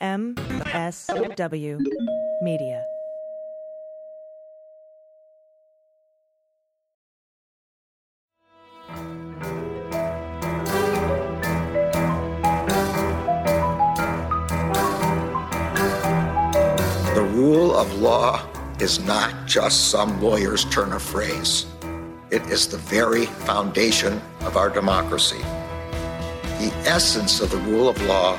MSW Media. The rule of law is not just some lawyer's turn of phrase. It is the very foundation of our democracy. The essence of the rule of law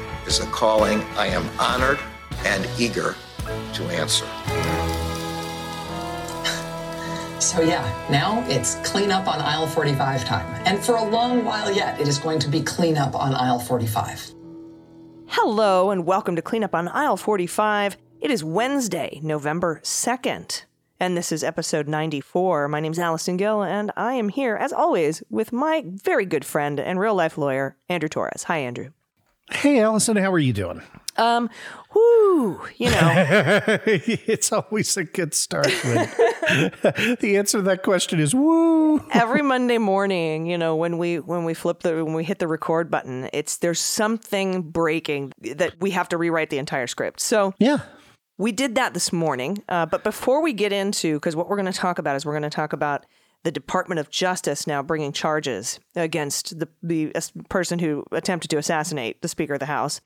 is a calling I am honored and eager to answer. So, yeah, now it's cleanup on aisle 45 time. And for a long while yet, it is going to be cleanup on aisle 45. Hello, and welcome to Cleanup on Aisle 45. It is Wednesday, November 2nd, and this is episode 94. My name's Allison Gill, and I am here, as always, with my very good friend and real life lawyer, Andrew Torrez. Hi, Andrew. Hey, Allison, how are you doing? Um, whoo, you know, it's always a good start when the answer to that question is woo. every Monday morning, you know, when we when we flip the when we hit the record button, it's there's something breaking that we have to rewrite the entire script. So Yeah. We did that this morning. Uh, but before we get into, because what we're going to talk about is we're going to talk about the Department of Justice now bringing charges against the, the person who attempted to assassinate the Speaker of the House.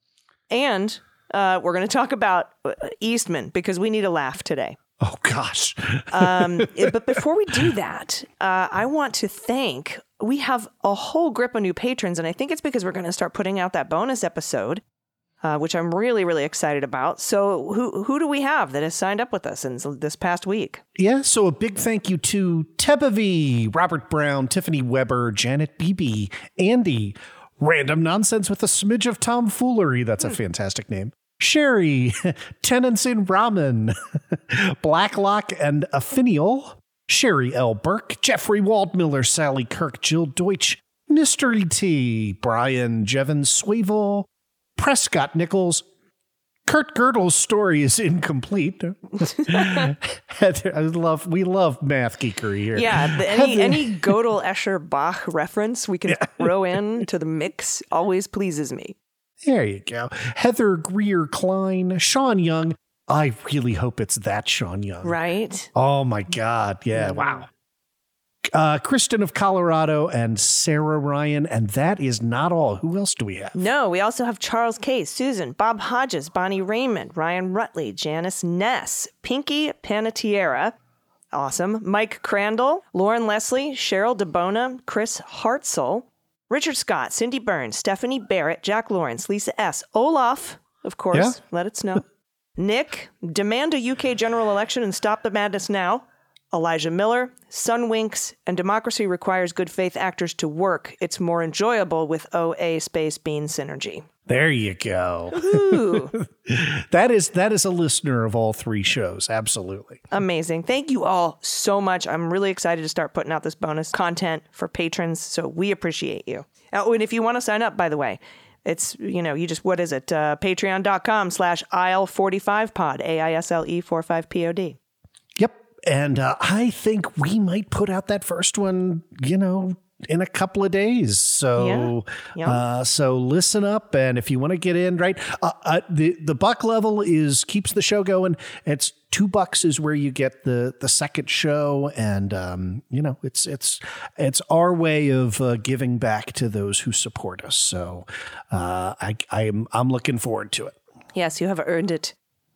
And uh, we're going to talk about uh, Eastman because we need a laugh today. Oh gosh. Um, but before we do that, uh, I want to thank. We have a whole grip of new patrons, and I think it's because we're going to start putting out that bonus episode, uh, which I'm really, really excited about. So, who who do we have that has signed up with us in this past week? Yeah, so a big thank you to Tebavi, Robert Brown, Tiffany Weber, Janet Beebe, Andy, Random Nonsense with a Smidge of Tomfoolery. That's a fantastic name. Sherry, Tenants in Ramen, Blacklock and Affinial, Sherry L. Burke, Jeffrey Waldmiller, Sally Kirk, Jill Deutsch, Mystery T, Brian Jevons Swavel, Prescott Nichols, Kurt Gödel's story is incomplete. Heather, I love we love math geekery here. Yeah, the, any Heather- any Gödel, Escher, Bach reference we can throw in to the mix always pleases me. There you go. Heather Greer Klein, Sean Young. I really hope it's that Sean Young. Right? Oh my God. Yeah. Wow. Uh, Kristen of Colorado and Sarah Ryan. And that is not all. Who else do we have? No, we also have Charles Case, Susan, Bob Hodges, Bonnie Raymond, Ryan Rutley, Janice Ness, Pinky Panettiera, awesome, Mike Crandall, Lauren Leslie, Cheryl DeBona, Chris Hartzell, Richard Scott, Cindy Burns, Stephanie Barrett, Jack Lawrence, Lisa S., Olaf, of course, Yeah. let it snow. Nick, Demand a UK general election and stop the madness now. Elijah Miller, Sunwinks, and Democracy Requires Good Faith Actors to Work. It's more enjoyable with OA Space Bean Synergy. There you go. That is that is a listener of all three shows. Absolutely. amazing. Thank you all so much. I'm really excited to start putting out this bonus content for patrons, so we appreciate you. Oh, and if you want to sign up, by the way, it's, you know, you just, what is it? Uh, Patreon.com slash aisle45pod, A-I-S-L-E 45-P-O-D. Yep. And uh, I think we might put out that first one, you know, in a couple of days. So, Yeah. Yeah. Uh, so listen up, and if you want to get in, right, uh, uh, the the buck level is keeps the show going. It's two bucks is where you get the the second show, and um, you know, it's it's it's our way of uh, giving back to those who support us. So, uh, I I'm I'm looking forward to it. Yes, you have earned it.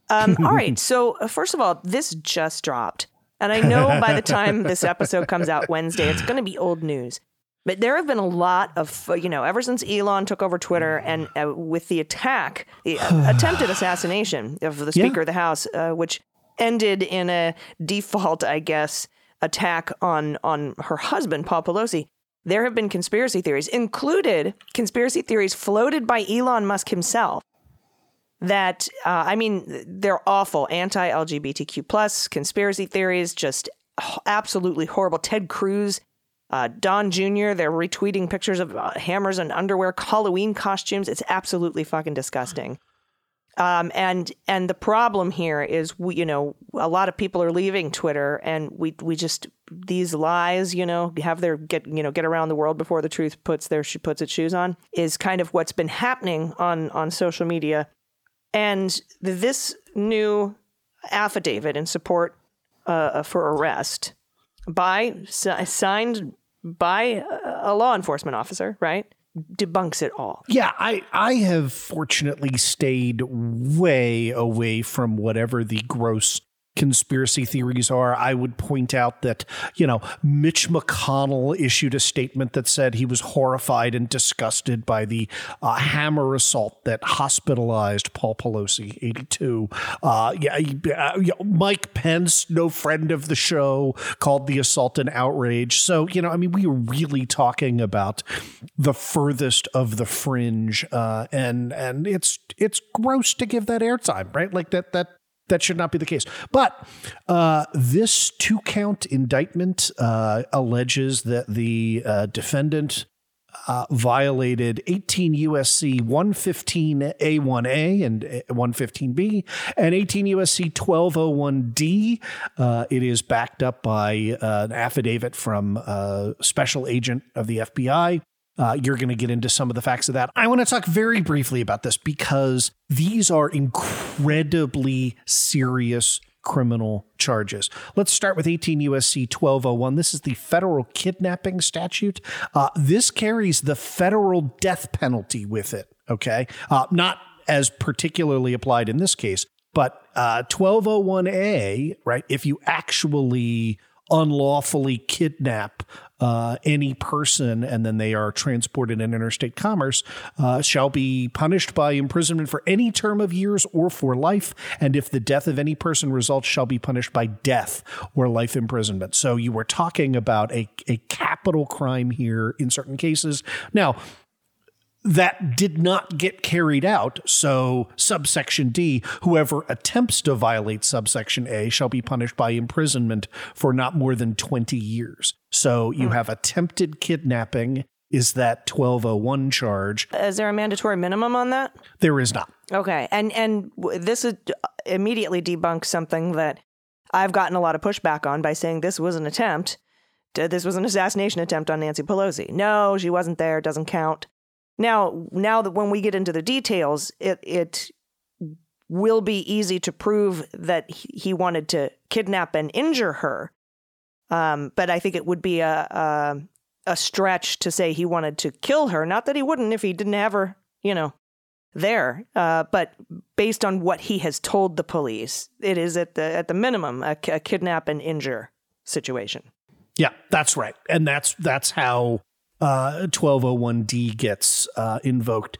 Um, all right. So, uh, first of all, this just dropped. And I know by the time this episode comes out Wednesday, it's going to be old news. But there have been a lot of, you know, ever since Elon took over Twitter and uh, with the attack, the attempted assassination of the Speaker of the House, uh, which ended in a default, I guess, attack on on her husband, Paul Pelosi. There have been conspiracy theories, included conspiracy theories floated by Elon Musk himself, that uh, I mean they're awful anti-LGBTQ plus conspiracy theories, just absolutely horrible. Ted Cruz, uh, Don Jr. They're retweeting pictures of uh, hammers and underwear, Halloween costumes. It's absolutely fucking disgusting. Um, and and the problem here is we, you know, a lot of people are leaving Twitter, and we we just these lies, you know, have their get you know get around the world before the truth puts their puts its shoes on is kind of what's been happening on on social media, and this new affidavit in support uh, for arrest by signed by a law enforcement officer, right? debunks it all. Yeah, I I have fortunately stayed way away from whatever the gross conspiracy theories are. I would point out that, you know, Mitch McConnell issued a statement that said he was horrified and disgusted by the uh, hammer assault that hospitalized Paul Pelosi, 82. Uh, yeah, uh, Mike Pence, no friend of the show, called the assault an outrage. So, you know, I mean, we are really talking about the furthest of the fringe, uh, and and it's it's gross to give that airtime, right? Like that that that should not be the case. But uh, this two count indictment uh, alleges that the uh, defendant uh, violated 18 USC 115A1A and 115B and 18 USC 1201D. Uh, it is backed up by uh, an affidavit from a special agent of the FBI uh, you're going to get into some of the facts of that. I want to talk very briefly about this because these are incredibly serious criminal charges. Let's start with 18 USC 1201. This is the federal kidnapping statute. Uh, this carries the federal death penalty with it. Okay. Uh, not as particularly applied in this case, but uh, 1201A, right? If you actually unlawfully kidnap uh, any person and then they are transported in interstate commerce uh, shall be punished by imprisonment for any term of years or for life. And if the death of any person results, shall be punished by death or life imprisonment. So you were talking about a, a capital crime here in certain cases. Now, that did not get carried out. So, subsection D, whoever attempts to violate subsection A shall be punished by imprisonment for not more than 20 years. So, you hmm. have attempted kidnapping is that 1201 charge. Is there a mandatory minimum on that? There is not. Okay. And and this immediately debunks something that I've gotten a lot of pushback on by saying this was an attempt. This was an assassination attempt on Nancy Pelosi. No, she wasn't there, doesn't count. Now, now that when we get into the details, it it will be easy to prove that he wanted to kidnap and injure her. Um, but I think it would be a, a a stretch to say he wanted to kill her. Not that he wouldn't if he didn't have her, you know, there. Uh, but based on what he has told the police, it is at the at the minimum a, a kidnap and injure situation. Yeah, that's right, and that's that's how uh, 1201D gets uh, invoked.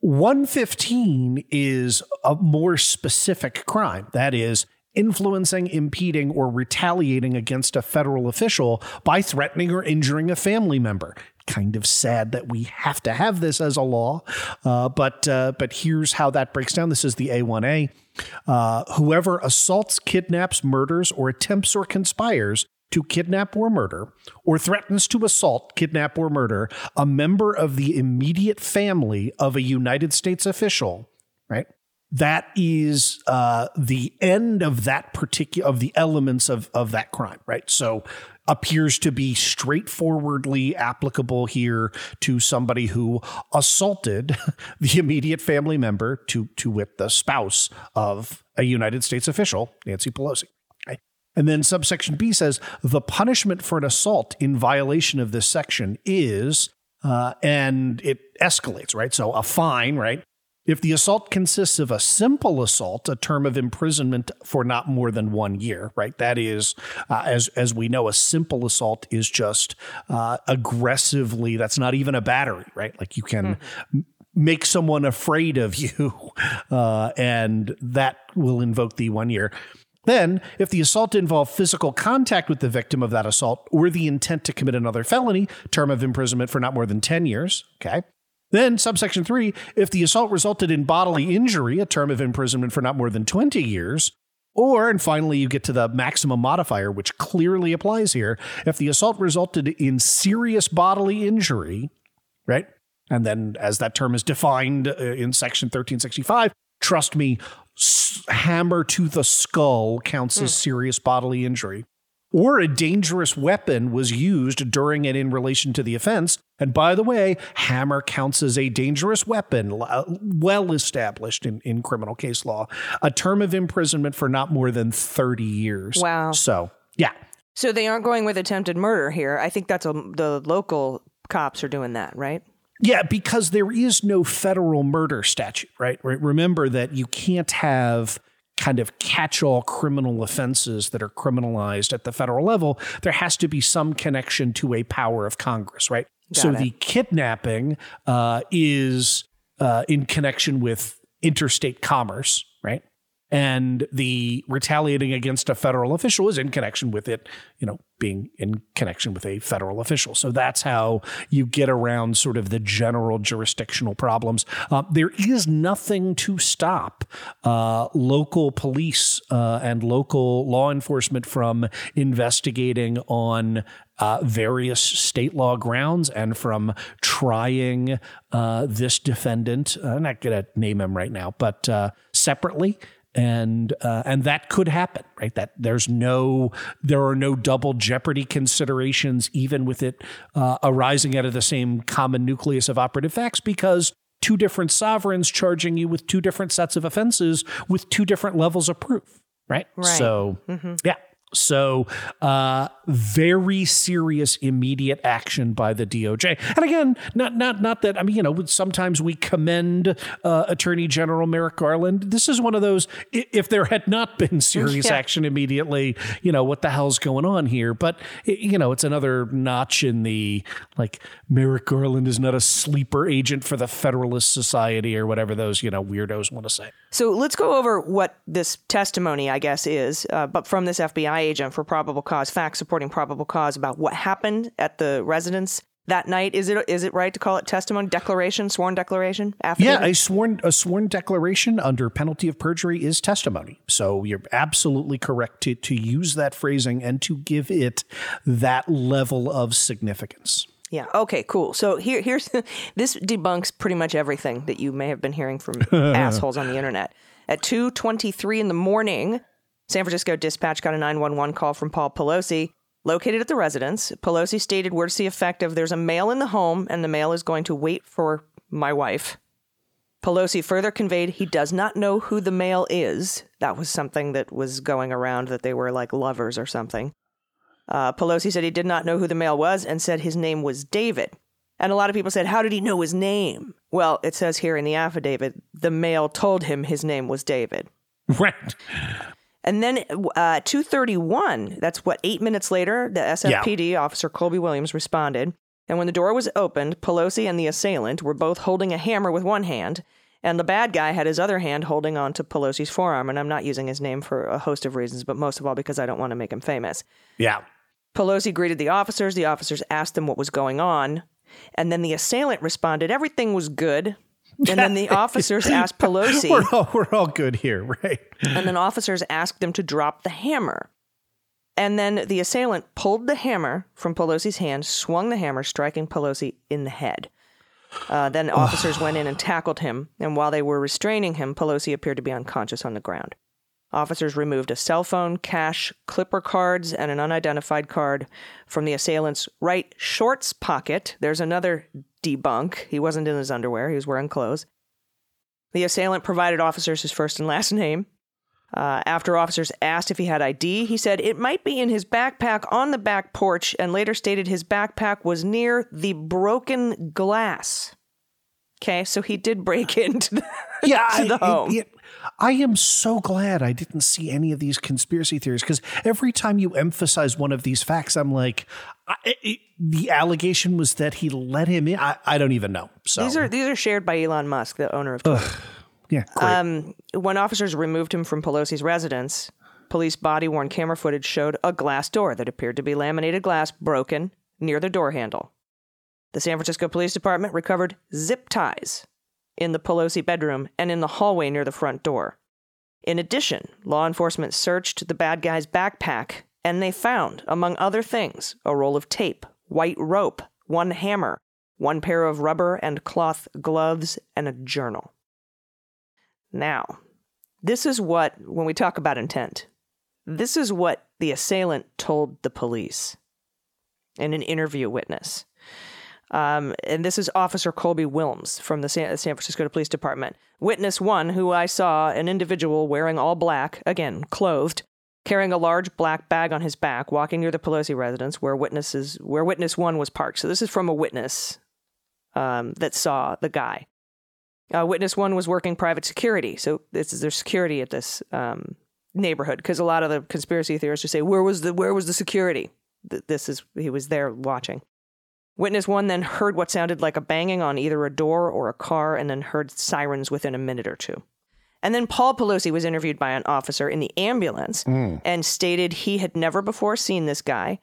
115 is a more specific crime. That is, influencing, impeding, or retaliating against a federal official by threatening or injuring a family member. Kind of sad that we have to have this as a law, uh, but uh, but here's how that breaks down. This is the A1A. Uh, whoever assaults, kidnaps, murders, or attempts or conspires to kidnap or murder, or threatens to assault, kidnap, or murder a member of the immediate family of a United States official, right? That is uh, the end of that particular of the elements of of that crime, right? So appears to be straightforwardly applicable here to somebody who assaulted the immediate family member to to wit the spouse of a United States official, Nancy Pelosi. And then subsection B says the punishment for an assault in violation of this section is, uh, and it escalates, right? So a fine, right? If the assault consists of a simple assault, a term of imprisonment for not more than one year, right? That is, uh, as as we know, a simple assault is just uh, aggressively. That's not even a battery, right? Like you can mm-hmm. make someone afraid of you, uh, and that will invoke the one year. Then, if the assault involved physical contact with the victim of that assault or the intent to commit another felony, term of imprisonment for not more than 10 years. Okay. Then, subsection three, if the assault resulted in bodily injury, a term of imprisonment for not more than 20 years. Or, and finally, you get to the maximum modifier, which clearly applies here. If the assault resulted in serious bodily injury, right? And then, as that term is defined uh, in section 1365, trust me, hammer to the skull counts as serious bodily injury or a dangerous weapon was used during and in relation to the offense. And by the way, hammer counts as a dangerous weapon, uh, well established in, in criminal case law. A term of imprisonment for not more than 30 years. Wow. So, yeah. So they aren't going with attempted murder here. I think that's a, the local cops are doing that, right? Yeah, because there is no federal murder statute, right? Remember that you can't have kind of catch all criminal offenses that are criminalized at the federal level. There has to be some connection to a power of Congress, right? so it. the kidnapping uh, is uh, in connection with interstate commerce, right? And the retaliating against a federal official is in connection with it, you know, being in connection with a federal official. So that's how you get around sort of the general jurisdictional problems. Uh, there is nothing to stop uh, local police uh, and local law enforcement from investigating on uh, various state law grounds and from trying uh, this defendant. I'm not going to name him right now, but uh, separately. And uh, and that could happen, right? That there's no there are no double jeopardy considerations, even with it uh, arising out of the same common nucleus of operative facts, because two different sovereigns charging you with two different sets of offenses with two different levels of proof, right? Right. So yeah. So, uh, very serious, immediate action by the DOJ. And again, not not not that I mean, you know, sometimes we commend uh, Attorney General Merrick Garland. This is one of those. If there had not been serious Yeah. action immediately, you know, what the hell's going on here? But you know, it's another notch in the like Merrick Garland is not a sleeper agent for the Federalist Society or whatever those you know weirdos want to say. So let's go over what this testimony, I guess, is, uh, but from this FBI agent for probable cause, facts supporting probable cause about what happened at the residence that night. Is it is it right to call it testimony, declaration, sworn declaration, Yeah, a sworn a sworn declaration under penalty of perjury is testimony. So you're absolutely correct to to use that phrasing and to give it that level of significance. Yeah. Okay. Cool. So here, here's this debunks pretty much everything that you may have been hearing from assholes on the internet. At two twenty-three in the morning, San Francisco dispatch got a nine one one call from Paul Pelosi, located at the residence. Pelosi stated words to the effect of, "There's a male in the home, and the male is going to wait for my wife." Pelosi further conveyed he does not know who the male is. That was something that was going around that they were like lovers or something. Uh, Pelosi said he did not know who the male was and said his name was David. And a lot of people said, How did he know his name? Well, it says here in the affidavit, the male told him his name was David. Right. And then uh, 231, that's what, eight minutes later, the SFPD officer Colby Williams responded. And when the door was opened, Pelosi and the assailant were both holding a hammer with one hand, and the bad guy had his other hand holding on to Pelosi's forearm. And I'm not using his name for a host of reasons, but most of all because I don't want to make him famous. Yeah. Pelosi greeted the officers. The officers asked them what was going on. And then the assailant responded, everything was good. And then the officers asked Pelosi, We're all we're all good here, right? and then officers asked them to drop the hammer. And then the assailant pulled the hammer from Pelosi's hand, swung the hammer, striking Pelosi in the head. Uh, then officers went in and tackled him, and while they were restraining him, Pelosi appeared to be unconscious on the ground. Officers removed a cell phone, cash, clipper cards, and an unidentified card from the assailant's right shorts pocket. There's another debunk. He wasn't in his underwear, he was wearing clothes. The assailant provided officers his first and last name. Uh, after officers asked if he had ID, he said it might be in his backpack on the back porch and later stated his backpack was near the broken glass. Okay, so he did break into the, Yeah, the I, home. I- I am so glad I didn't see any of these conspiracy theories because every time you emphasize one of these facts, I'm like, I, it, the allegation was that he let him in. I, I don't even know. So These are these are shared by Elon Musk, the owner of. Yeah. Um, when officers removed him from Pelosi's residence, police body worn camera footage showed a glass door that appeared to be laminated glass broken near the door handle. The San Francisco Police Department recovered zip ties in the Pelosi bedroom and in the hallway near the front door. In addition, law enforcement searched the bad guy's backpack and they found, among other things, a roll of tape, white rope, one hammer, one pair of rubber and cloth gloves, and a journal. Now, this is what, when we talk about intent, this is what the assailant told the police in an interview witness. Um, and this is Officer Colby Wilms from the San, San Francisco Police Department. Witness one, who I saw an individual wearing all black, again, clothed, carrying a large black bag on his back, walking near the Pelosi residence where witnesses where witness one was parked. So this is from a witness um, that saw the guy. Uh, witness one was working private security, so this is their security at this um, neighborhood. Because a lot of the conspiracy theorists would say, "Where was the where was the security?" This is he was there watching. Witness one then heard what sounded like a banging on either a door or a car, and then heard sirens within a minute or two. And then Paul Pelosi was interviewed by an officer in the ambulance mm. and stated he had never before seen this guy.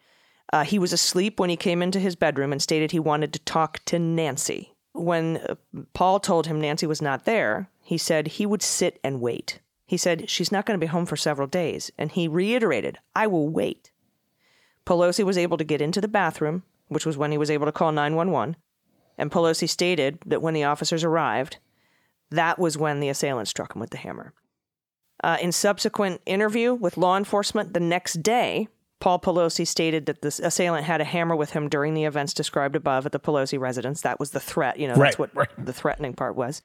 Uh, he was asleep when he came into his bedroom and stated he wanted to talk to Nancy. When uh, Paul told him Nancy was not there, he said he would sit and wait. He said, She's not going to be home for several days. And he reiterated, I will wait. Pelosi was able to get into the bathroom, which was when he was able to call 911. And Pelosi stated that when the officers arrived, that was when the assailant struck him with the hammer. Uh, in subsequent interview with law enforcement the next day, Paul Pelosi stated that the assailant had a hammer with him during the events described above at the Pelosi residence. That was the threat. You know, that's what right. the threatening part was.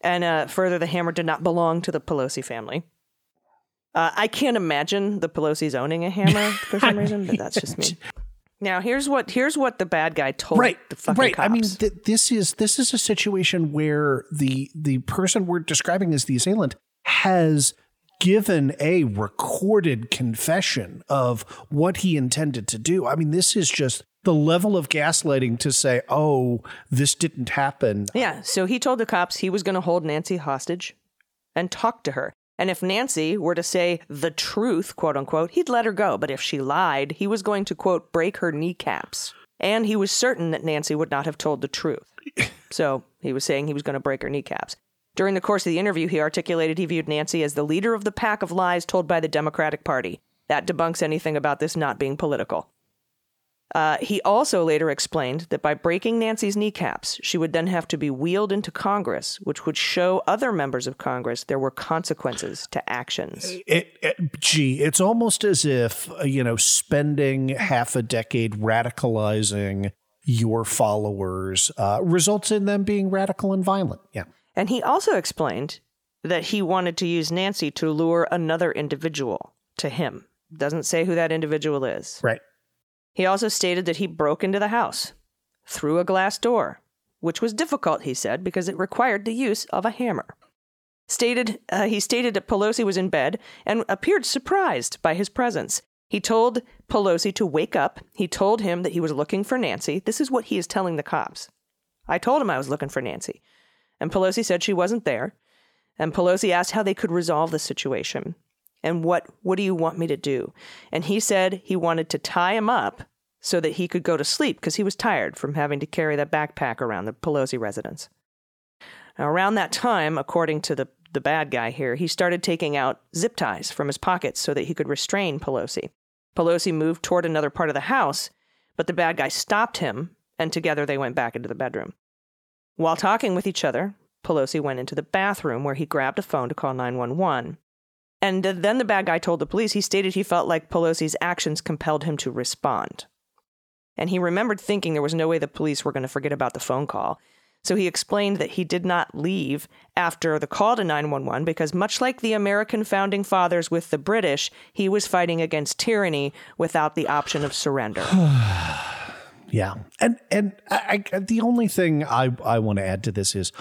And uh, further, the hammer did not belong to the Pelosi family. Uh, I can't imagine the Pelosi's owning a hammer for some reason, but that's just me. Now here's what here's what the bad guy told right, the fucking right. cops. I mean, th- this is this is a situation where the the person we're describing as the assailant has given a recorded confession of what he intended to do. I mean, this is just the level of gaslighting to say, "Oh, this didn't happen." Yeah, so he told the cops he was going to hold Nancy hostage and talk to her. And if Nancy were to say the truth, quote unquote, he'd let her go. But if she lied, he was going to, quote, break her kneecaps. And he was certain that Nancy would not have told the truth. so he was saying he was going to break her kneecaps. During the course of the interview, he articulated he viewed Nancy as the leader of the pack of lies told by the Democratic Party. That debunks anything about this not being political. Uh, he also later explained that by breaking Nancy's kneecaps, she would then have to be wheeled into Congress, which would show other members of Congress there were consequences to actions. It, it, gee, it's almost as if, uh, you know, spending half a decade radicalizing your followers uh, results in them being radical and violent. Yeah. And he also explained that he wanted to use Nancy to lure another individual to him. Doesn't say who that individual is. Right. He also stated that he broke into the house through a glass door, which was difficult, he said, because it required the use of a hammer. Stated uh, he stated that Pelosi was in bed and appeared surprised by his presence. He told Pelosi to wake up. He told him that he was looking for Nancy. This is what he is telling the cops. I told him I was looking for Nancy. And Pelosi said she wasn't there. And Pelosi asked how they could resolve the situation and what what do you want me to do? And he said he wanted to tie him up so that he could go to sleep because he was tired from having to carry that backpack around the Pelosi residence. Now, around that time, according to the, the bad guy here, he started taking out zip ties from his pockets so that he could restrain Pelosi. Pelosi moved toward another part of the house, but the bad guy stopped him, and together they went back into the bedroom. While talking with each other, Pelosi went into the bathroom where he grabbed a phone to call 911. And then the bad guy told the police he stated he felt like Pelosi's actions compelled him to respond. And he remembered thinking there was no way the police were going to forget about the phone call. So he explained that he did not leave after the call to 911 because, much like the American founding fathers with the British, he was fighting against tyranny without the option of surrender. Yeah. And and I, I, the only thing I, I want to add to this is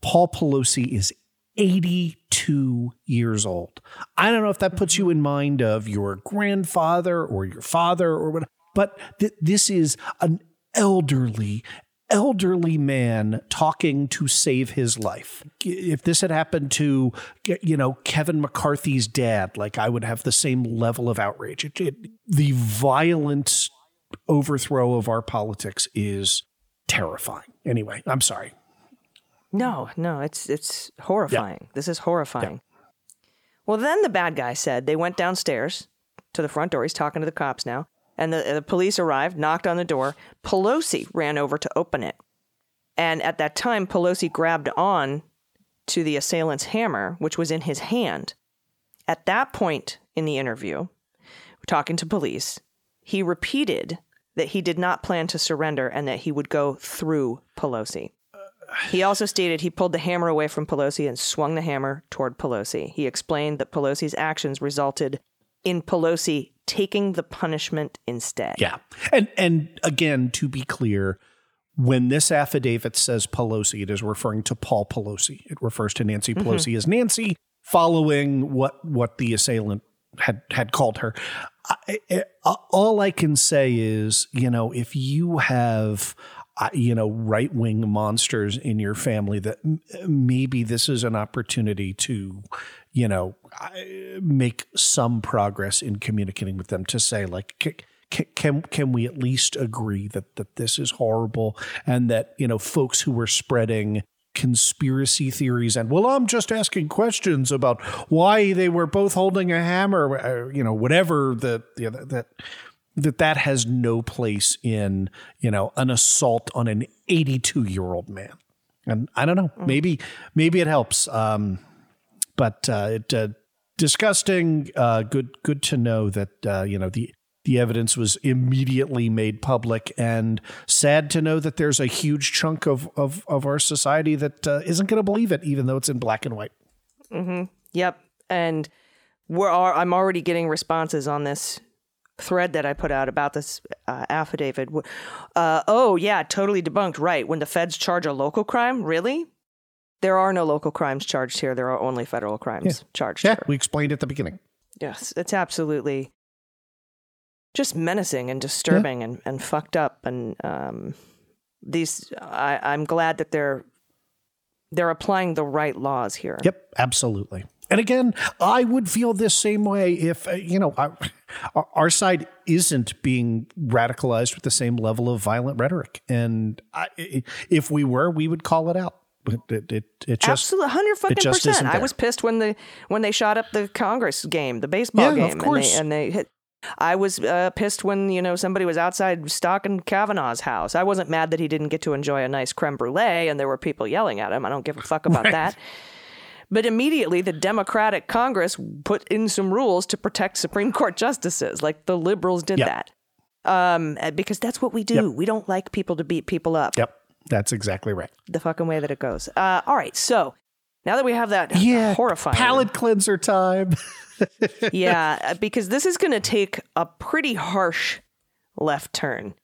Paul Pelosi is 82 years old. I don't know if that puts you in mind of your grandfather or your father or what, but th- this is an elderly, elderly man talking to save his life. If this had happened to, you know, Kevin McCarthy's dad, like I would have the same level of outrage. It, it, the violent overthrow of our politics is terrifying. Anyway, I'm sorry. No, no, it's it's horrifying. This is horrifying. Well, then the bad guy said they went downstairs to the front door. He's talking to the cops now. And the, the police arrived, knocked on the door. Pelosi ran over to open it. And at that time, Pelosi grabbed on to the assailant's hammer, which was in his hand. At that point in the interview, talking to police, he repeated that he did not plan to surrender and that he would go through Pelosi. He also stated he pulled the hammer away from Pelosi and swung the hammer toward Pelosi. He explained that Pelosi's actions resulted in Pelosi taking the punishment instead. Yeah. And and again, to be clear, when this affidavit says Pelosi, it is referring to Paul Pelosi. It refers to Nancy Pelosi mm-hmm. as Nancy, following what what the assailant had had called her. I, all I can say is, you know, if you have uh, you know, right wing monsters in your family that maybe this is an opportunity to, you know, make some progress in communicating with them to say like, can can we at least agree that that this is horrible and that you know folks who were spreading conspiracy theories. And well i'm just asking questions about why they were both holding a hammer uh, you know whatever the, the that that that has no place in you know an assault on an 82 year old man. And i don't know. Mm. maybe maybe it helps. Um, but uh, it uh, disgusting. Uh, good good to know that uh, you know the the evidence was immediately made public and sad to know that there's a huge chunk of of, of our society that uh, not going to believe it even though it's in black and white mm-hmm. yep and we're i'm already getting responses on this thread that I put out about this uh, affidavit. Uh, oh, yeah, totally debunked. Right. When the feds charge a local crime, really? There are no local crimes charged here. There are only federal crimes yeah. charged yeah, here. we explained at the beginning. Yes, it's absolutely just menacing and disturbing yeah. and, and fucked up. And um, these, I, I'm glad that they're they're applying the right laws here. Yep, absolutely. And again, I would feel this same way if, uh, you know, our, our side isn't being radicalized with the same level of violent rhetoric. And I, if we were, we would call it out. It, it, it, just absolutely hundred fucking percent. I was pissed when the when they shot up the Congress game, the baseball yeah, game, of course. and they, and they hit. I was uh, pissed when you know somebody was outside stalking Kavanaugh's house. I wasn't mad that he didn't get to enjoy a nice creme brulee, and there were people yelling at him. I don't give a fuck about right. that. But immediately, the Democratic Congress put in some rules to protect Supreme Court justices. Like the liberals did yep. that. Um, because that's what we do. Yep. We don't like people to beat people up. Yep. That's exactly right. The fucking way that it goes. Uh, all right. So now that we have that yeah, horrifying palate cleanser time. yeah, uh, because this is going to take a pretty harsh left turn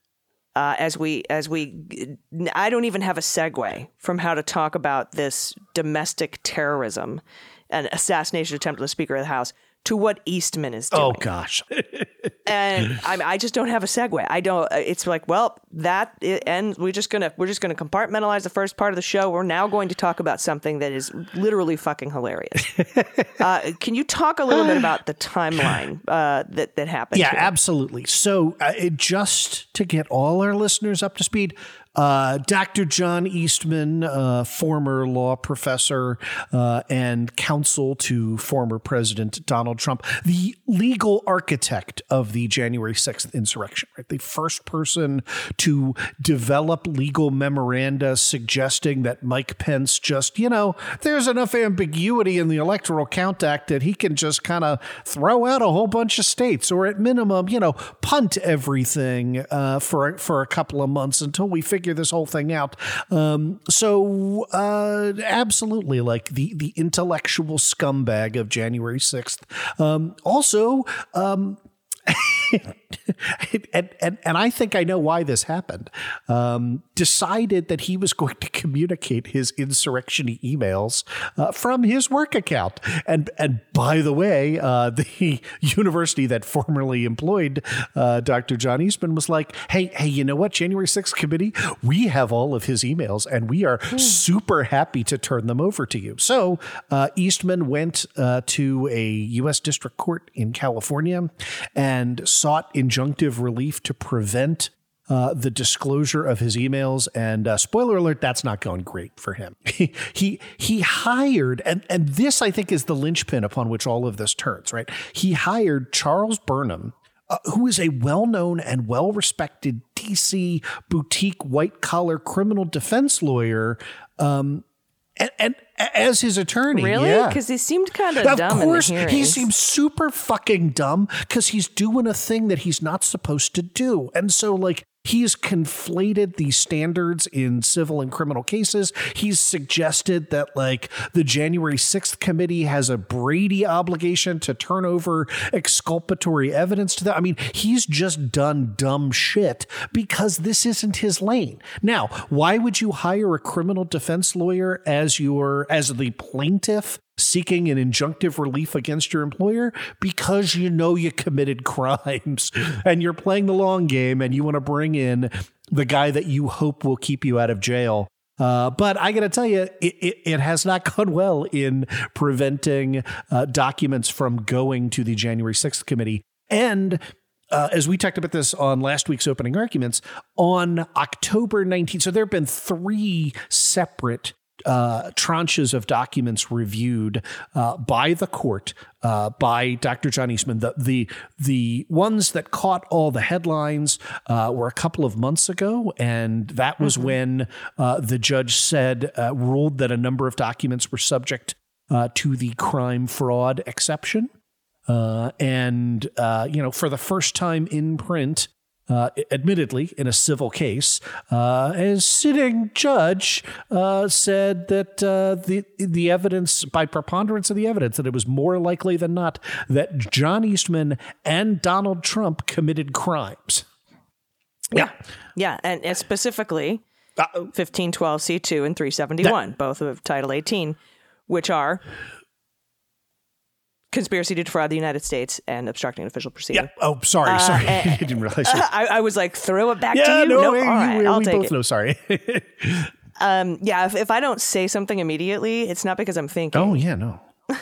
uh, as we as we I don't even have a segue from how to talk about this domestic terrorism and assassination attempt of the Speaker of the House to what Eastman is doing. Oh gosh. and I, I just don't have a segue. I don't. Uh, it's like, well, that and we're just gonna we're just gonna compartmentalize the first part of the show. We're now going to talk about something that is literally fucking hilarious. uh, can you talk a little bit about the timeline uh, that that happened? Yeah, here? absolutely. So, uh, just to get all our listeners up to speed, uh, Dr. John Eastman, uh, former law professor uh, and counsel to former President Donald Trump, the legal architect of the January 6th insurrection, right? The first person to develop legal memoranda suggesting that Mike Pence just, you know, there's enough ambiguity in the Electoral Count Act that he can just kind of throw out a whole bunch of states or at minimum, you know, punt everything uh, for, for a couple of months until we figure figure this whole thing out. Um, so uh, absolutely, like the the intellectual scumbag of January sixth. Um, also. Um, and, and, and I think I know why this happened. Um, decided that he was going to communicate his insurrection emails uh, from his work account. And and by the way, uh, the university that formerly employed uh, Dr. John Eastman was like, "Hey, hey, you know what? January 6th committee, we have all of his emails, and we are mm. super happy to turn them over to you." So uh, Eastman went uh, to a U.S. district court in California and sought injunctive relief to prevent uh, the disclosure of his emails. And uh, spoiler alert, that's not going great for him. he he, he hired, and, and this I think is the linchpin upon which all of this turns, right? He hired Charles Burnham. Uh, who is a well known and well respected DC boutique white collar criminal defense lawyer um, and, and as his attorney. Really? yeah. Because he seemed kind of dumb course, in the he seems super fucking dumb because he's doing a thing that he's not supposed to do. And so, like, he's conflated the standards in civil and criminal cases. He's suggested that, like, the January 6th committee has a Brady obligation to turn over exculpatory evidence to them. I mean, he's just done dumb shit because this isn't his lane. Now, why would you hire a criminal defense lawyer as your as the plaintiff seeking an injunctive relief against your employer because you know you committed crimes and you're playing the long game and you want to bring in the guy that you hope will keep you out of jail. Uh, but I got to tell you, it, it, it, has not gone well in preventing uh, documents from going to the January 6th committee. And uh, as we talked about this on last week's opening arguments, on October 19th, so there have been three separate uh, tranches of documents reviewed uh, by the court uh, by Dr. John Eastman. The the the ones that caught all the headlines uh, were a couple of months ago, and that was Mm-hmm. when uh, the judge said uh, ruled that a number of documents were subject to the crime fraud exception. and you know, for the first time in print, uh, admittedly in a civil case, uh, a sitting judge uh, said that uh, the the evidence, by preponderance of the evidence, that it was more likely than not that John Eastman and Donald Trump committed crimes. Yeah, yeah, and, and specifically, fifteen twelve C two and three seventy one, both of Title eighteen, which are conspiracy to defraud the United States and obstructing an official proceeding. Yeah. Oh, sorry, sorry. I didn't realize. I, I was like, throw it back to you. no, Nope, we, all right, we, I'll we take both it. know. Sorry. Um, yeah, if, if I don't say something immediately, it's not because I'm thinking. oh yeah, no.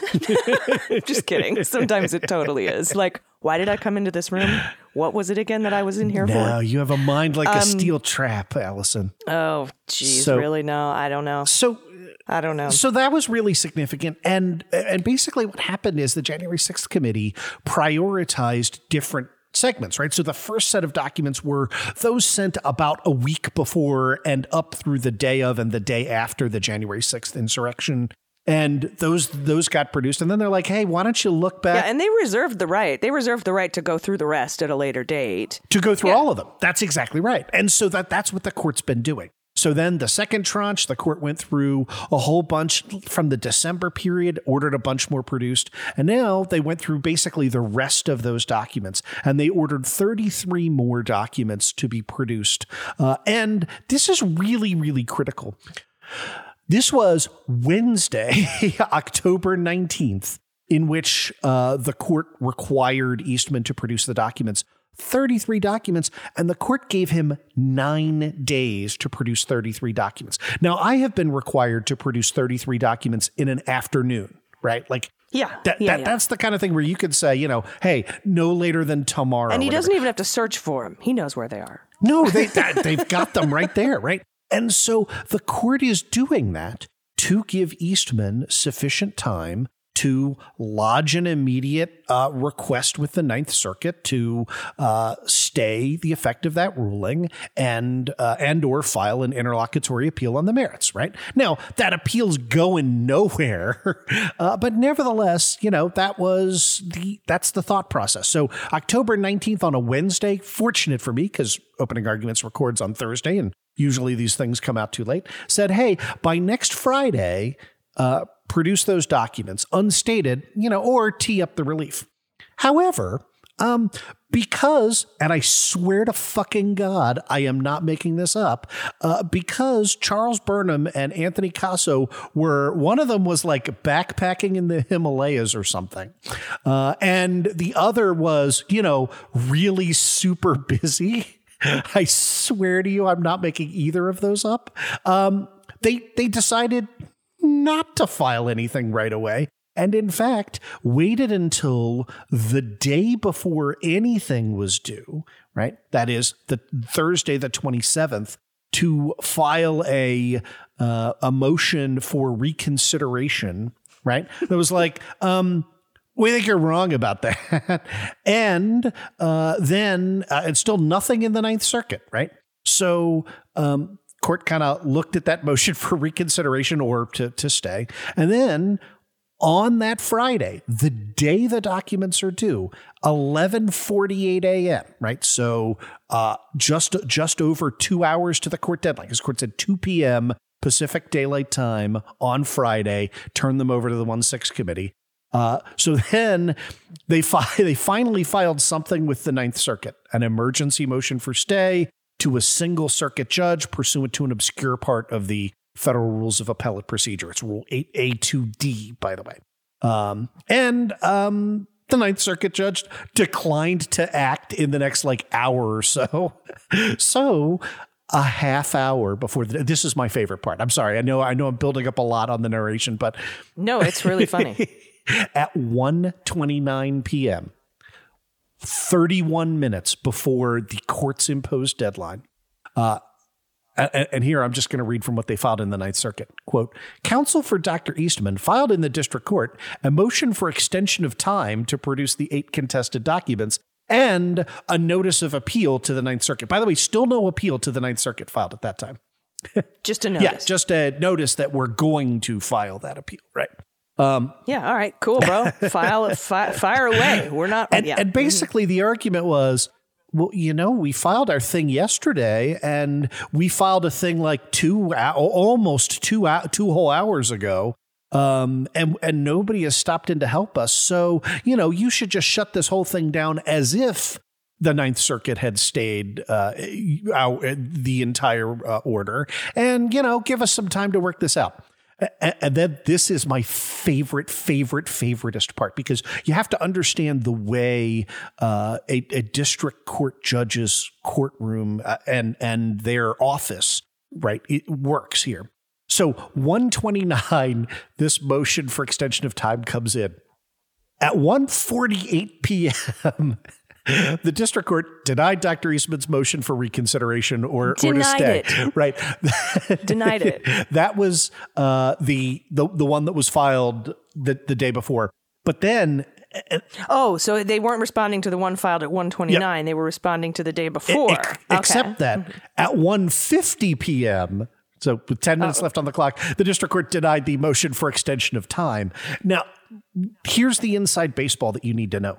Just kidding. Sometimes it totally is. Like, why did I come into this room? What was it again that I was in here No, for? you have a mind like a Um, steel trap, Allison. Oh, geez, So- really? No, I don't know. So I don't know. So that was really significant. And and basically what happened is the January 6th committee prioritized different segments, right? So the first set of documents were those sent about a week before and up through the day of and the day after the January 6th insurrection. And those those got produced and then they're like, "Hey, why don't you look back?" Yeah, and they reserved the right. They reserved the right to go through the rest at a later date. to go through all of them?" That's exactly right. And so that that's what the court's been doing. So then the second tranche, the court went through a whole bunch from the December period, ordered a bunch more produced. And now they went through basically the rest of those documents and they ordered 33 more documents to be produced. Uh, and this is really, really critical. This was Wednesday, October 19th, in which uh, the court required Eastman to produce the documents. 33 documents, and the court gave him nine days to produce 33 documents. Now, I have been required to produce 33 documents in an afternoon, right? Like, Yeah, that, yeah, that, yeah. that's the kind of thing where you could say, you know, hey, no later than tomorrow. And he whatever. doesn't even have to search for them. He knows where they are. No, they that, they've got them right there, right? And so the court is doing that to give Eastman sufficient time to lodge an immediate uh, request with the Ninth Circuit to uh, stay the effect of that ruling and uh, and or file an interlocutory appeal on the merits. Right now, that appeal's going nowhere, uh, but nevertheless, you know that was the that's the thought process. So October nineteenth on a Wednesday, fortunate for me because opening arguments records on Thursday and. Usually these things come out too late. Said, hey, by next Friday, uh, produce those documents unstated, you know, or tee up the relief. However, um, because, and I swear to fucking God, I am not making this up, uh, because Charles Burnham and Anthony Caso were, one of them was like backpacking in the Himalayas or something. Uh, and the other was, you know, really super busy. I swear to you, I'm not making either of those up. Um, they, they decided not to file anything right away. and in fact waited until the day before anything was due, right? That is the Thursday, the 27th, to file a uh, a motion for reconsideration, right? That was like, um, we think you're wrong about that. and uh, then uh, it's still nothing in the Ninth Circuit, right? So um, court kind of looked at that motion for reconsideration or to, to stay. And then on that Friday, the day the documents are due, 11:48 a.m. Right, so uh, just just over two hours to the court deadline. Because court said 2 p.m. Pacific Daylight Time on Friday. Turn them over to the one six committee. Uh, so then they fi- they finally filed something with the Ninth Circuit, an emergency motion for stay to a single circuit judge pursuant to an obscure part of the Federal Rules of Appellate Procedure. It's Rule 8A2D, by the way. Um, and um, the Ninth Circuit judge declined to act in the next like hour or so. so a half hour before the, this is my favorite part. I'm sorry. I know I know I'm building up a lot on the narration, but no, it's really funny. at 1:29 p.m. 31 minutes before the court's imposed deadline. Uh, and here I'm just going to read from what they filed in the Ninth Circuit. Quote Counsel for Dr. Eastman filed in the district court a motion for extension of time to produce the eight contested documents and a notice of appeal to the Ninth Circuit. By the way, still no appeal to the Ninth Circuit filed at that time. just a notice. Yeah, just a notice that we're going to file that appeal, right? Um, yeah, all right, cool, bro. File, fi- fire away. We're not. And, yeah. and basically, the argument was, well, you know, we filed our thing yesterday, and we filed a thing like two, almost two, two whole hours ago. Um, and and nobody has stopped in to help us. So you know, you should just shut this whole thing down as if the Ninth Circuit had stayed uh, out the entire uh, order, and you know, give us some time to work this out. And then this is my favorite, favorite, favoriteest part because you have to understand the way uh, a, a, district court judge's courtroom uh, and and their office right it works here. So 129, this motion for extension of time comes in at 1:48 p.m the district court denied Dr. Eastman's motion for reconsideration or, or to stay. It. Right. denied it. that was uh, the, the the one that was filed the, the day before. But then uh, uh, Oh, so they weren't responding to the one filed at 129. Yep. They were responding to the day before. It, okay. Except that mm-hmm. at 1:50 p.m., so with 10 minutes oh. left on the clock, the district court denied the motion for extension of time. Now, here's the inside baseball that you need to know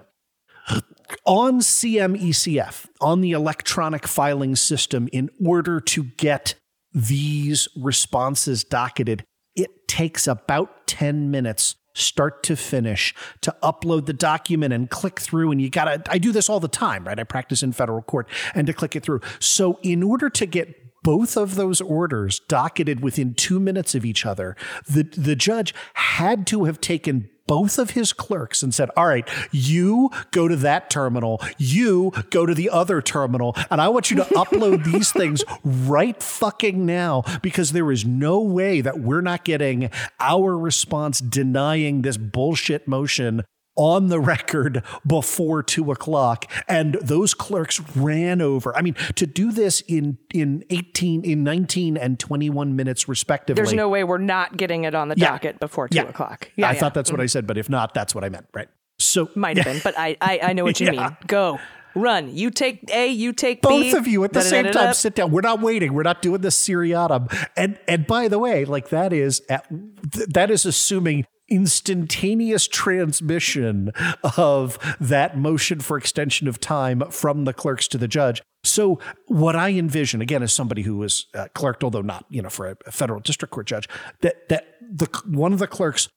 on CMECF, on the electronic filing system, in order to get these responses docketed, it takes about 10 minutes start to finish to upload the document and click through and you got to I do this all the time right? I practice in federal court and to click it through. So in order to get both of those orders docketed within 2 minutes of each other the the judge had to have taken both of his clerks and said, All right, you go to that terminal, you go to the other terminal, and I want you to upload these things right fucking now because there is no way that we're not getting our response denying this bullshit motion on the record before two o'clock. And those clerks ran over. I mean, to do this in in 18, in 19 and 21 minutes respectively. There's no way we're not getting it on the yeah. docket before two yeah. o'clock. Yeah, I yeah. thought that's what I said, but if not, that's what I meant, right? So might have been, but I, I, I know what you mean. Go. Run. You take A, you take Both B. Both of you at the same time sit down. We're not waiting. We're not doing this seriatim. And and by the way, like that is at, that is assuming instantaneous transmission of that motion for extension of time from the clerks to the judge. So what I envision, again, as somebody who was uh, clerked, although not, you know, for a, a federal district court judge, that that the one of the clerks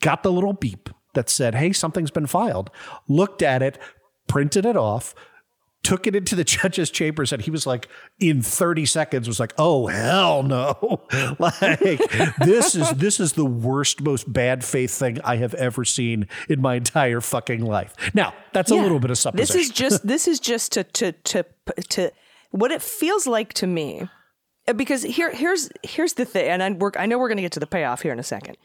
got the little beep that said, "Hey, something's been filed." Looked at it, printed it off, took it into the judge's chambers and he was like in 30 seconds was like oh hell no. Like this is this is the worst most bad faith thing i have ever seen in my entire fucking life. Now that's yeah. a little bit of supposition this is just this is just to to to to what it feels like to me because here here's here's the thing and I work I know we're going to get to the payoff here in a second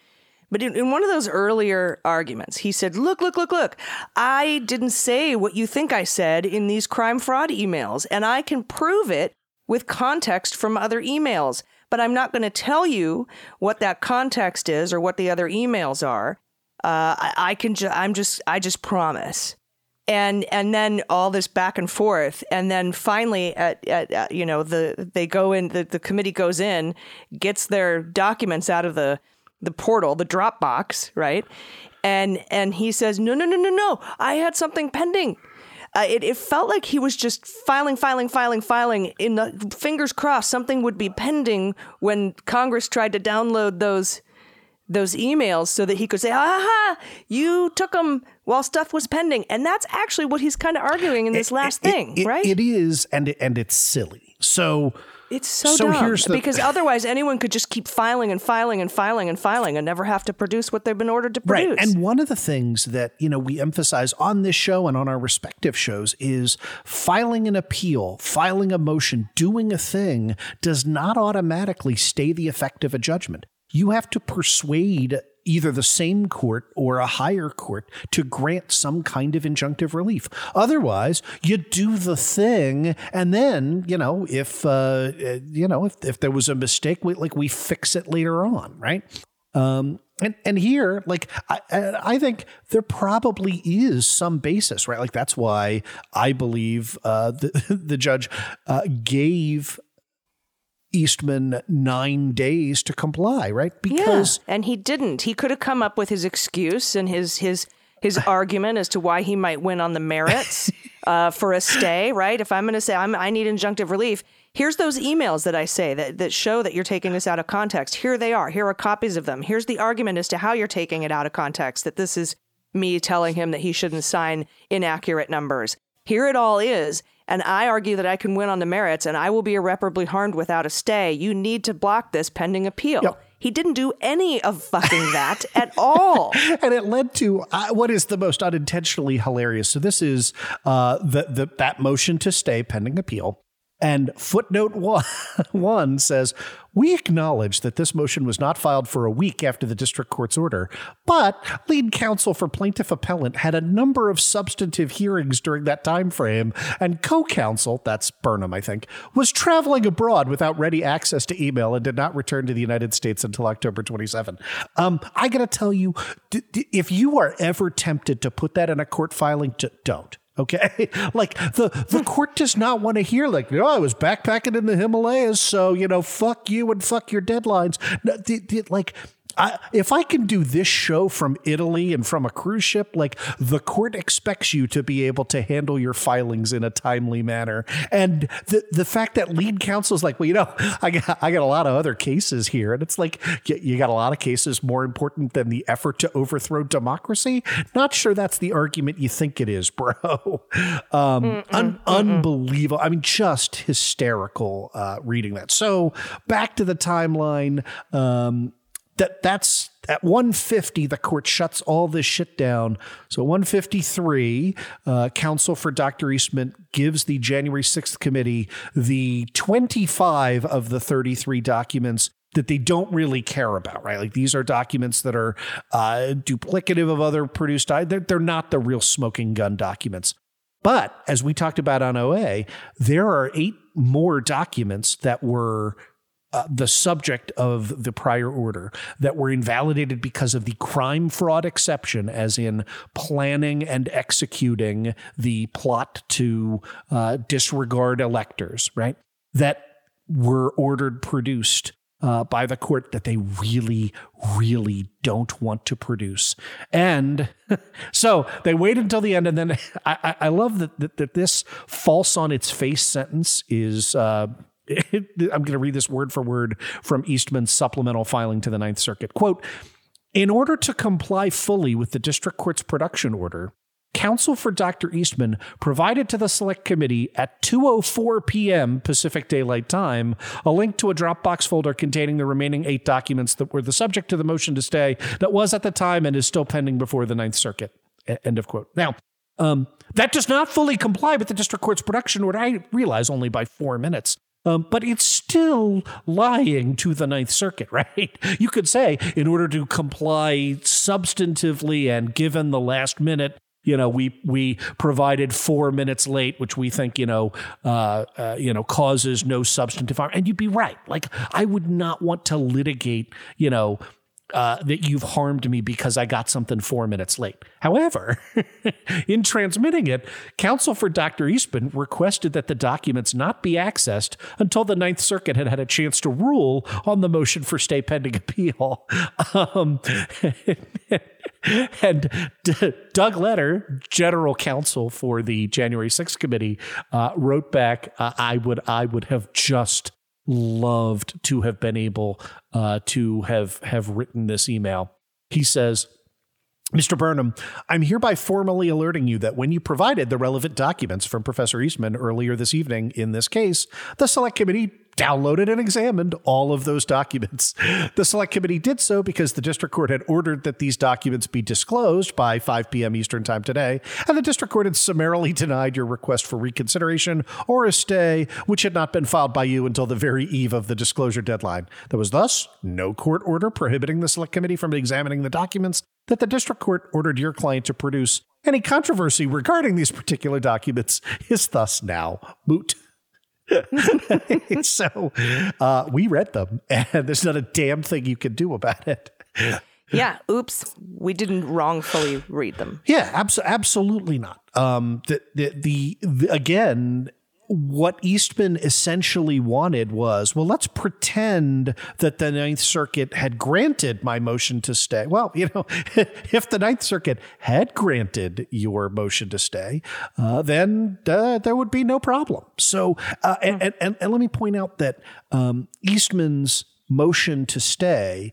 But in, in, one of those earlier arguments, he said, Look, look, look, look, I didn't say what you think I said in these crime fraud emails, and I can prove it with context from other emails. But I'm not going to tell you what that context is or what the other emails are. Uh, I, I, can, ju- I'm just, I just promise. And and then all this back and forth, and then finally, at, at, at you know the they go in, the, the committee goes in, gets their documents out of the the portal, the Dropbox, right? And and he says, no, no, no, no, no, I had something pending. Uh, it, it felt like he was just filing, filing, filing, filing. In the fingers crossed, something would be pending when Congress tried to download those those emails so that he could say, "Aha, you took them while stuff was pending." And that's actually what he's kind of arguing in this last it, thing, it, right? It is, and it, and it's silly. So it's so, so dumb the, because otherwise anyone could just keep filing and filing and filing and filing and never have to produce what they've been ordered to produce. Right. And one of the things that, you know, we emphasize on this show and on our respective shows is filing an appeal, filing a motion, doing a thing does not automatically stay the effect of a judgment. You have to persuade either the same court or a higher court to grant some kind of injunctive relief. Otherwise, you do the thing, and then you know if uh, you know if if there was a mistake, we like we fix it later on, right? Um, and and here, like I I think there probably is some basis, right? Like that's why I believe uh, the the judge uh, gave Eastman nine days to comply, right? Because yeah, and he didn't. He could have come up with his excuse and his his his argument as to why he might win on the merits uh, for a stay, right? If I'm going to say I'm, I need injunctive relief, here's those emails that I say that, that show that you're taking this out of context. Here they are. Here are copies of them. Here's the argument as to how you're taking it out of context. That this is me telling him that he shouldn't sign inaccurate numbers. Here it all is and I argue that I can win on the merits and I will be irreparably harmed without a stay. You need to block this pending appeal. Yep. He didn't do any of fucking that at all. And it led to uh, what is the most unintentionally hilarious. So this is uh, the, the that motion to stay pending appeal. And footnote one, one says, We acknowledge that this motion was not filed for a week after the district court's order, but lead counsel for plaintiff appellant had a number of substantive hearings during that time frame, and co-counsel, that's Burnham, I think, was traveling abroad without ready access to email and did not return to the United States until October 27. Um, I gotta tell you, d- d- if you are ever tempted to put that in a court filing, don't Okay. like the, the hmm. court does not want to hear like, oh, I was backpacking in the Himalayas. So, you know, fuck you and fuck your deadlines. No, the, the, like I, if I can do this show from Italy and from a cruise ship, like the court expects you to be able to handle your filings in a timely manner. And the the fact that lead counsel is like, well, you know, I got I got a lot of other cases here, and it's like you, got a lot of cases more important than the effort to overthrow democracy. Not sure that's the argument you think it is, bro. Um, mm-mm, un- mm-mm. Unbelievable. I mean, just hysterical uh, reading that. So back to the timeline. Um, that that's at 150 the court shuts all this shit down so 153 uh, counsel for dr eastman gives the january 6th committee the 25 of the 33 documents that they don't really care about, right? Like these are documents that are uh, duplicative of other produced. They're, they're not the real smoking gun documents. But as we talked about on OA, there are eight more documents that were uh, the subject of the prior order that were invalidated because of the crime fraud exception, as in planning and executing the plot to uh, disregard electors, right? That were ordered produced uh, by the court that they really, really don't want to produce. And so they wait until the end. And then I, I love that, that, that, this false on its face sentence is uh, I'm going to read this word for word from Eastman's supplemental filing to the Ninth Circuit. Quote, in order to comply fully with the district court's production order, counsel for Dr. Eastman provided to the select committee at 2:04 p.m. Pacific Daylight Time a link to a Dropbox folder containing the remaining 8 documents that were the subject to the motion to stay that was at the time and is still pending before the Ninth Circuit. End of quote. Now, um, that does not fully comply with the district court's production order. I realize only by 4 minutes. Um, but it's still lying to the Ninth Circuit, right? You could say, in order to comply substantively and given the last minute, you know, we we provided four minutes late, which we think, you know, uh, uh, you know, causes no substantive harm. And you'd be right. Like, I would not want to litigate, you know, uh, that you've harmed me because I got something four minutes late. However, in transmitting it, counsel for Dr. Eastman requested that the documents not be accessed until the Ninth Circuit had had a chance to rule on the motion for stay pending appeal. Um, and D- Doug Letter, general counsel for the January 6th committee, uh, wrote back, uh, "I would, I would have just loved to have been able uh, to have have written this email. He says. Mr. Burnham, I'm hereby formally alerting you that when you provided the relevant documents from Professor Eastman earlier this evening in this case, the Select Committee downloaded and examined all of those documents. The Select Committee did so because the District Court had ordered that these documents be disclosed by 5 p.m. Eastern Time today, and the District Court had summarily denied your request for reconsideration or a stay, which had not been filed by you until the very eve of the disclosure deadline. There was thus no court order prohibiting the Select Committee from examining the documents that the District Court ordered your client to produce. Any controversy regarding these particular documents is thus now moot. so uh, we read them, and there's not a damn thing you can do about it. Yeah, oops, we didn't wrongfully read them. Yeah, abs- absolutely not. Um, the, the, the, the again, what Eastman essentially wanted was, well, let's pretend that the Ninth Circuit had granted my motion to stay. Well, you know, if the Ninth Circuit had granted your motion to stay, uh, then uh, there would be no problem. So, uh, and, and, and, and, let me point out that um, Eastman's motion to stay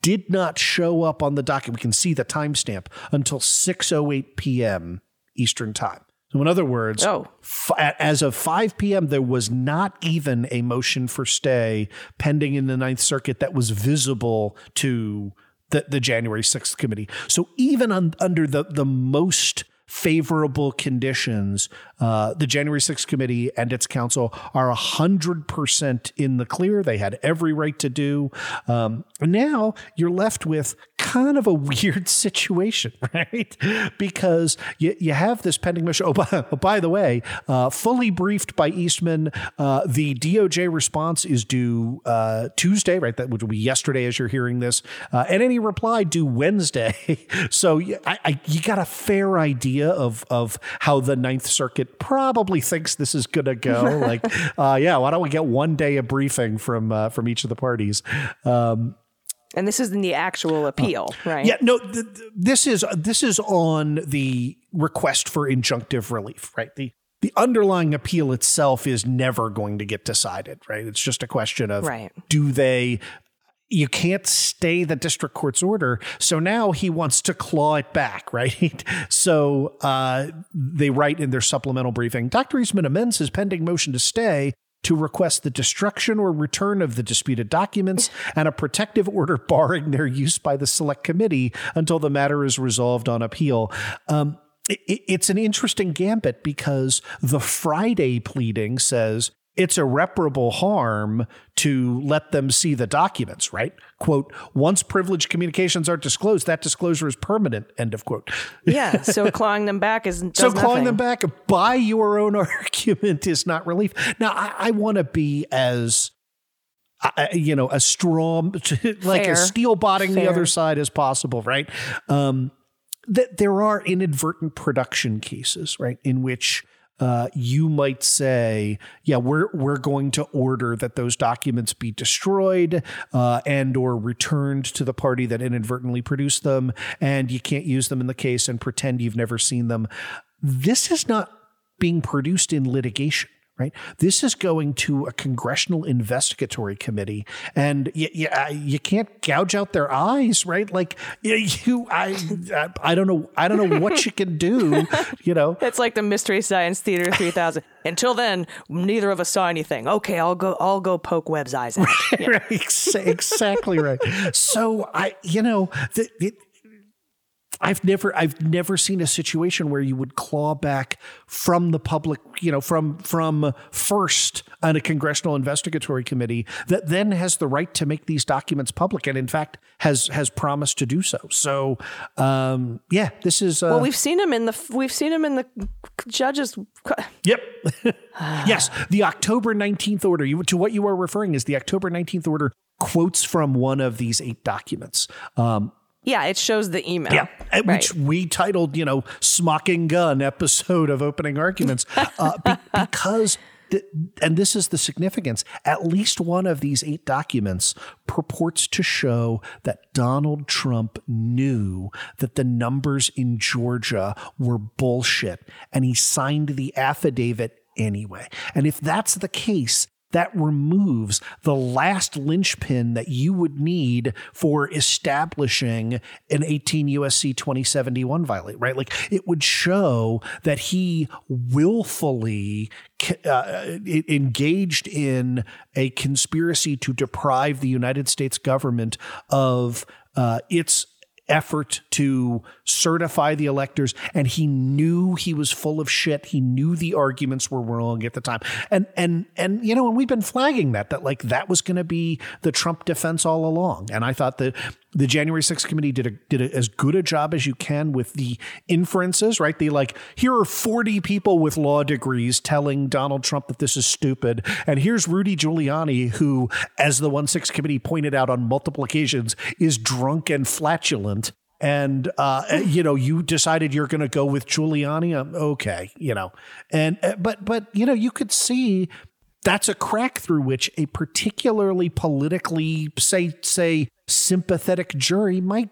did not show up on the docket. We can see the timestamp until 6:08 p.m. Eastern Time. So, in other words, oh. f- as of 5 p.m., there was not even a motion for stay pending in the Ninth Circuit that was visible to the, the January 6th committee. So, even un- under the, the most favorable conditions, uh, the January 6th committee and its counsel are 100% in the clear. They had every right to do. Um, now you're left with kind of a weird situation, right? Because you, you have this pending mission. Oh, by, oh, by the way, uh, fully briefed by Eastman, uh, the DOJ response is due uh, Tuesday, right? That would be yesterday as you're hearing this. Uh, and any reply due Wednesday. so I, I, you got a fair idea of, of how the Ninth Circuit probably thinks this is going to go. like, uh, yeah, why don't we get one day of briefing from, uh, from each of the parties? Um, and this isn't the actual appeal, uh, right? Yeah, no, th- th- this is this is on the request for injunctive relief, right? The the underlying appeal itself is never going to get decided, right? It's just a question of right. do they you can't stay the district court's order. So now he wants to claw it back, right? so uh, they write in their supplemental briefing Dr. Eastman amends his pending motion to stay to request the destruction or return of the disputed documents and a protective order barring their use by the select committee until the matter is resolved on appeal. Um, it's an interesting gambit because the Friday pleading says it's irreparable harm to let them see the documents, right? Quote, once privileged communications are disclosed, that disclosure is permanent, end of quote. Yeah. So clawing them back is So nothing. clawing them back by your own argument is not relief. Now, I, I want to be as uh, you know, a strong, like as steel botting the other side as possible, right? Um, that there are inadvertent production cases, right, in which uh, you might say, yeah, we're we're going to order that those documents be destroyed uh, and or returned to the party that inadvertently produced them, and you can't use them in the case and pretend you've never seen them. This is not being produced in litigation. Right. This is going to a congressional investigatory committee, and you, you, you can't gouge out their eyes, right? Like you, I, I don't know, I don't know what you can do. You know, It's like the Mystery Science Theater 3000. Until then, neither of us saw anything. Okay, I'll go. I'll go poke Webb's eyes out. Yeah. right, exactly right. So I, you know, the, it, I've never I've never seen a situation where you would claw back from the public, you know, from from first on a congressional investigatory committee that then has the right to make these documents public and in fact has has promised to do so. So um, yeah, this is uh, well, we've seen him in the we've seen him in the judges. Yep. yes, the October nineteenth order. You, to what you are referring is the October nineteenth order quotes from one of these eight documents. Um, yeah, it shows the email. Yeah, right. which we titled, you know, "Smocking Gun" episode of opening arguments, uh, be, because. and this is the significance. At least one of these eight documents purports to show that Donald Trump knew that the numbers in Georgia were bullshit and he signed the affidavit anyway. And if that's the case, that removes the last linchpin that you would need for establishing an 18 USC 2071 violate, right? Like it would show that he willfully uh, engaged in a conspiracy to deprive the United States government of uh, its effort to certify the electors and he knew he was full of shit. He knew the arguments were wrong at the time. And and and you know and we've been flagging that that like that was going to be the Trump defense all along. And I thought that the January 6th committee did a, did a, as good a job as you can with the inferences, right? They like, here are 40 people with law degrees telling Donald Trump that this is stupid. And here's Rudy Giuliani, who, as the 1 6 committee pointed out on multiple occasions, is drunk and flatulent. And, uh, you know, you decided you're going to go with Giuliani. Um, okay, you know, and, uh, but, but, you know, you could see that's a crack through which a particularly politically say say sympathetic jury might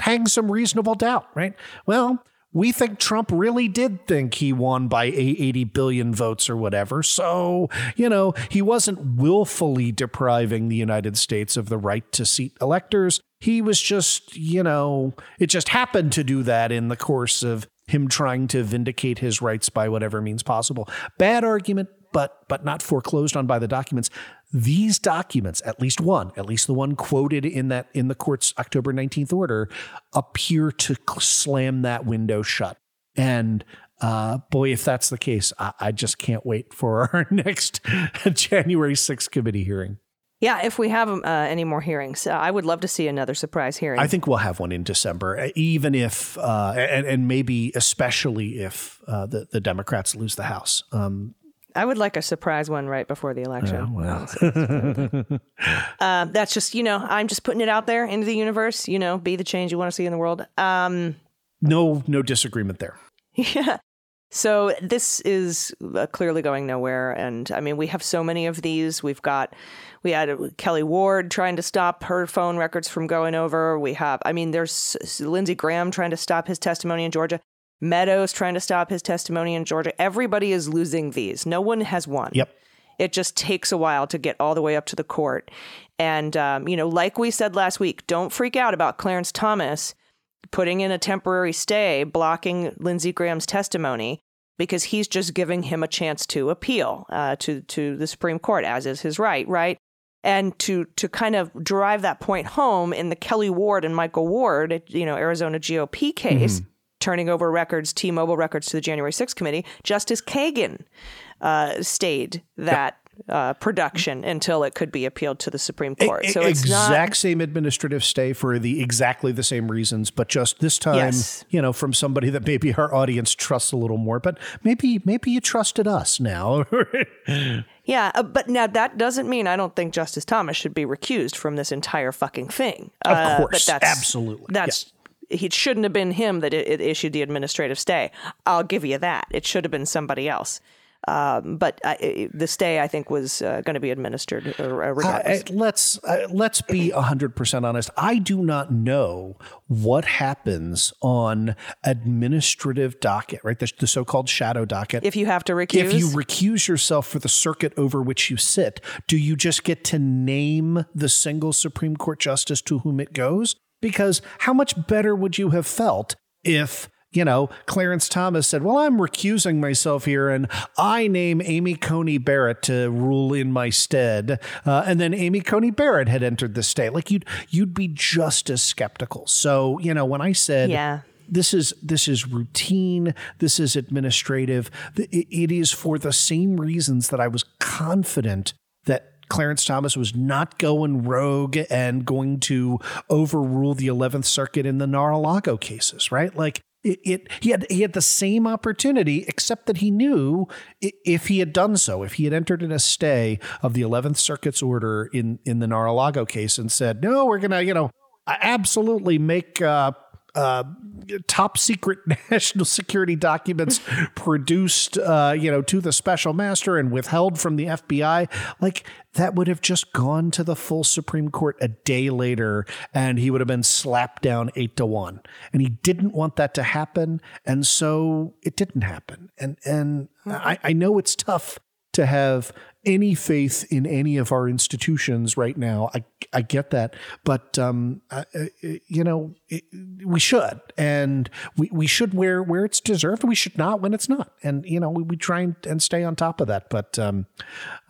hang some reasonable doubt, right? Well, we think Trump really did think he won by 80 billion votes or whatever. So, you know, he wasn't willfully depriving the United States of the right to seat electors. He was just, you know, it just happened to do that in the course of him trying to vindicate his rights by whatever means possible. Bad argument, but but not foreclosed on by the documents. These documents, at least one, at least the one quoted in that in the court's October 19th order, appear to slam that window shut. And uh, boy, if that's the case, I, I just can't wait for our next January 6th committee hearing. Yeah, if we have uh, any more hearings, uh, I would love to see another surprise hearing. I think we'll have one in December, uh, even if, uh, and, and, maybe especially if uh, the, the Democrats lose the House. Um, I would like a surprise one right before the election. Oh, well. uh, that's just, you know, I'm just putting it out there into the universe, you know, be the change you want to see in the world. Um, no, no disagreement there. Yeah. So this is uh, clearly going nowhere. And I mean, we have so many of these. We've got, we had Kelli Ward trying to stop her phone records from going over. We have, I mean, there's Lindsey Graham trying to stop his testimony in Georgia. Meadows trying to stop his testimony in Georgia. Everybody is losing these. No one has won. Yep. It just takes a while to get all the way up to the court. And, um, you know, like we said last week, don't freak out about Clarence Thomas putting in a temporary stay blocking Lindsey Graham's testimony because he's just giving him a chance to appeal uh, to to the Supreme Court, as is his right, right? And to to kind of drive that point home in the Kelli Ward and Michael Ward, you know, Arizona GOP case, mm-hmm turning over records, T-Mobile records to the January 6th committee, Justice Kagan uh, stayed that yep. uh, production until it could be appealed to the Supreme Court. So it's exact not, same administrative stay for the exactly the same reasons, but just this time, yes. you know, from somebody that maybe our audience trusts a little more. But maybe maybe you trusted us now. Yeah, uh, but now that doesn't mean I don't think Justice Thomas should be recused from this entire fucking thing. Of uh, course, that's, absolutely. That's it shouldn't have been him that it, it, issued the administrative stay. I'll give you that. It should have been somebody else. Um, but uh, the stay, I think, was uh, going to be administered uh, regardless. Uh, let's uh, let's be hundred percent honest. I do not know what happens on administrative docket, right? The, the, so-called shadow docket. If you have to recuse, if you recuse yourself for the circuit over which you sit, do you just get to name the single Supreme Court justice to whom it goes, because how much better would you have felt if you know, Clarence Thomas said, Well, I'm recusing myself here and I name Amy Coney Barrett to rule in my stead. Uh, and then Amy Coney Barrett had entered the state. Like you'd you'd be just as skeptical. So, you know, when I said yeah. this is this is routine. This is administrative. It is for the same reasons that I was confident that Clarence Thomas was not going rogue and going to overrule the 11th Circuit in the Mar-a-Lago cases, right? Like it, it, he had he had the same opportunity, except that he knew if he had done so, if he had entered in a stay of the Eleventh Circuit's order in in the Mar-a-Lago case and said, "No, we're gonna, you know, absolutely make." Uh, uh, top secret national security documents produced, uh, you know, to the special master and withheld from the FBI. Like that would have just gone to the full Supreme Court a day later, and he would have been slapped down eight to one. And he didn't want that to happen, and so it didn't happen. And and I, I know it's tough to have any faith in any of our institutions right now. I I get that, but um, uh, you know, it, we should, and we, we should where where it's deserved. We should not when it's not, and you know, we, we try and, and stay on top of that. But um,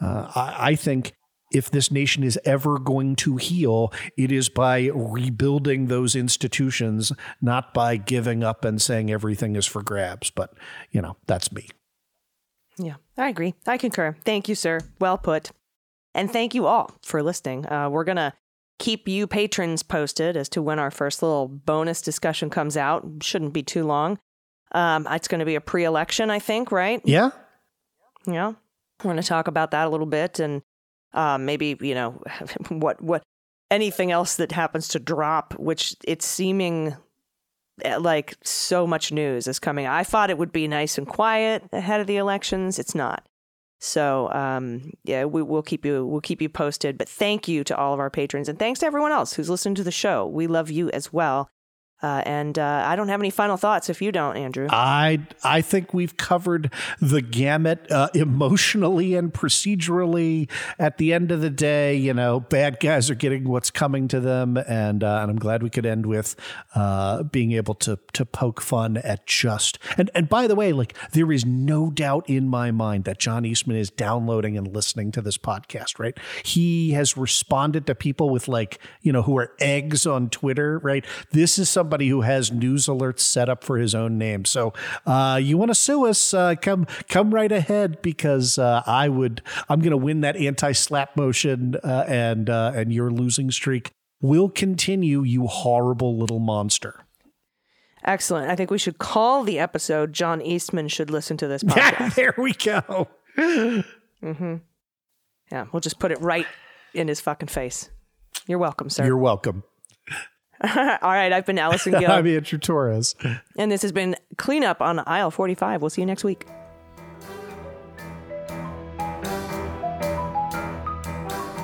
uh, I, I think if this nation is ever going to heal, it is by rebuilding those institutions, not by giving up and saying everything is for grabs. But, you know, that's me. Yeah, I agree. I concur. Thank you, sir. Well put. And thank you all for listening. Uh, we're going to keep you patrons posted as to when our first little bonus discussion comes out. Shouldn't be too long. Um, it's going to be a pre election, I think, right? Yeah. Yeah. We're going to talk about that a little bit and uh, maybe, you know, what, what, anything else that happens to drop, which it's seeming like so much news is coming. I thought it would be nice and quiet ahead of the elections. It's not. So um, yeah, we, will keep you we'll keep you posted. But thank you to all of our patrons and thanks to everyone else who's listening to the show. We love you as well. Uh, and uh, I don't have any final thoughts if you don't, Andrew. I I think we've covered the gamut uh, emotionally and procedurally. At the end of the day, you know, bad guys are getting what's coming to them, and uh, and I'm glad we could end with uh, being able to to poke fun at just and and by the way, like there is no doubt in my mind that John Eastman is downloading and listening to this podcast. Right, he has responded to people with like you know who are eggs on Twitter. Right, this is some somebody who has news alerts set up for his own name. So uh, you want to sue us? Uh, come come right ahead because uh, I would. I'm going to win that anti SLAPP motion, uh, and uh, and your losing streak will continue. You horrible little monster. Excellent. I think we should call the episode "John Eastman should listen to this podcast." Yeah, there we go. mm-hmm. Yeah, we'll just put it right in his fucking face. You're welcome, sir. You're welcome. All right, I've been Allison Gill. I'm Andrew Torrez. And this has been Cleanup on Aisle 45. We'll see you next week.